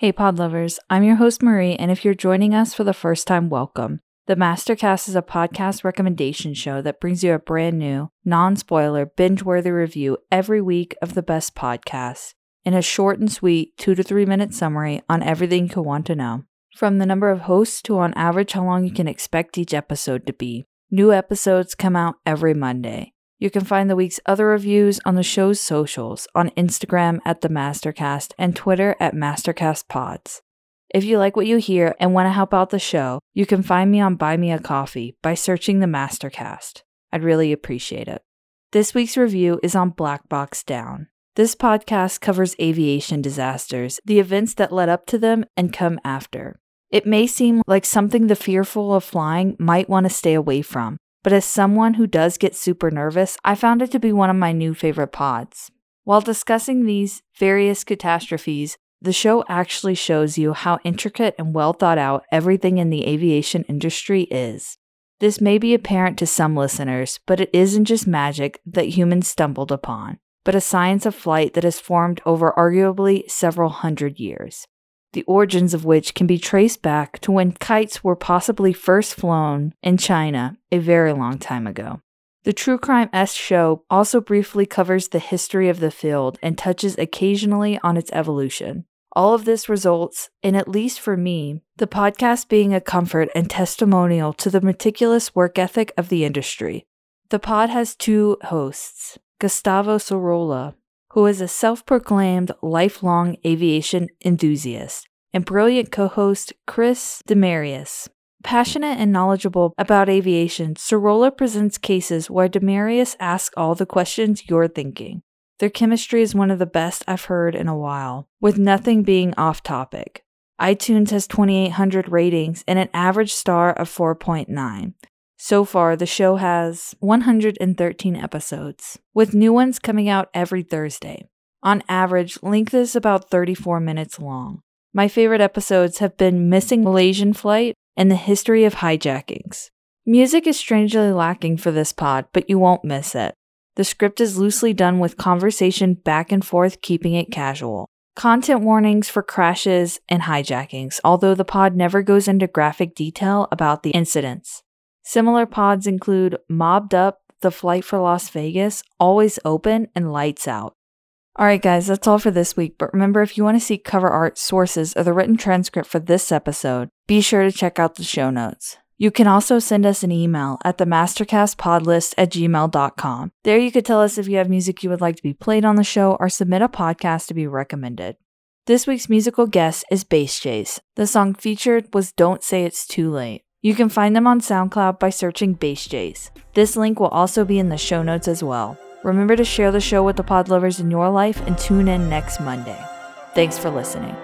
Hey, pod lovers, I'm your host, Marie, and if you're joining us for the first time, welcome. The Mastercast is a podcast recommendation show that brings you a brand new, non spoiler, binge worthy review every week of the best podcasts in a short and sweet two to three minute summary on everything you want to know. From the number of hosts to on average how long you can expect each episode to be. New episodes come out every Monday. You can find the week's other reviews on the show's socials on Instagram at the Mastercast and Twitter at MastercastPods. If you like what you hear and want to help out the show, you can find me on Buy Me a Coffee by searching the Mastercast. I'd really appreciate it. This week's review is on Black Box Down. This podcast covers aviation disasters, the events that led up to them and come after. It may seem like something the fearful of flying might want to stay away from, but as someone who does get super nervous, I found it to be one of my new favorite pods. While discussing these various catastrophes, the show actually shows you how intricate and well thought out everything in the aviation industry is. This may be apparent to some listeners, but it isn't just magic that humans stumbled upon, but a science of flight that has formed over arguably several hundred years the origins of which can be traced back to when kites were possibly first flown in China a very long time ago. The True Crime S show also briefly covers the history of the field and touches occasionally on its evolution. All of this results in, at least for me, the podcast being a comfort and testimonial to the meticulous work ethic of the industry. The pod has two hosts Gustavo Sorola, who is a self proclaimed lifelong aviation enthusiast, and brilliant co host Chris Demarais. Passionate and knowledgeable about aviation, Sorola presents cases where Demarius asks all the questions you're thinking. Their chemistry is one of the best I've heard in a while, with nothing being off topic. iTunes has 2,800 ratings and an average star of 4.9. So far, the show has 113 episodes, with new ones coming out every Thursday. On average, length is about 34 minutes long. My favorite episodes have been Missing Malaysian Flight and the history of hijackings. Music is strangely lacking for this pod, but you won't miss it. The script is loosely done with conversation back and forth, keeping it casual. Content warnings for crashes and hijackings, although the pod never goes into graphic detail about the incidents. Similar pods include Mobbed Up, The Fight for Las Vegas, Always Open, and Lights Out. Alright, guys, that's all for this week. But remember, if you want to see cover art, sources, or the written transcript for this episode, be sure to check out the show notes. You can also send us an email at the mastercastpodlist at gmail.com. There you could tell us if you have music you would like to be played on the show or submit a podcast to be recommended. This week's musical guest is Bass Jays. The song featured was Don't Say It's Too Late. You can find them on SoundCloud by searching Bass Jays. This link will also be in the show notes as well. Remember to share the show with the pod lovers in your life and tune in next Monday. Thanks for listening.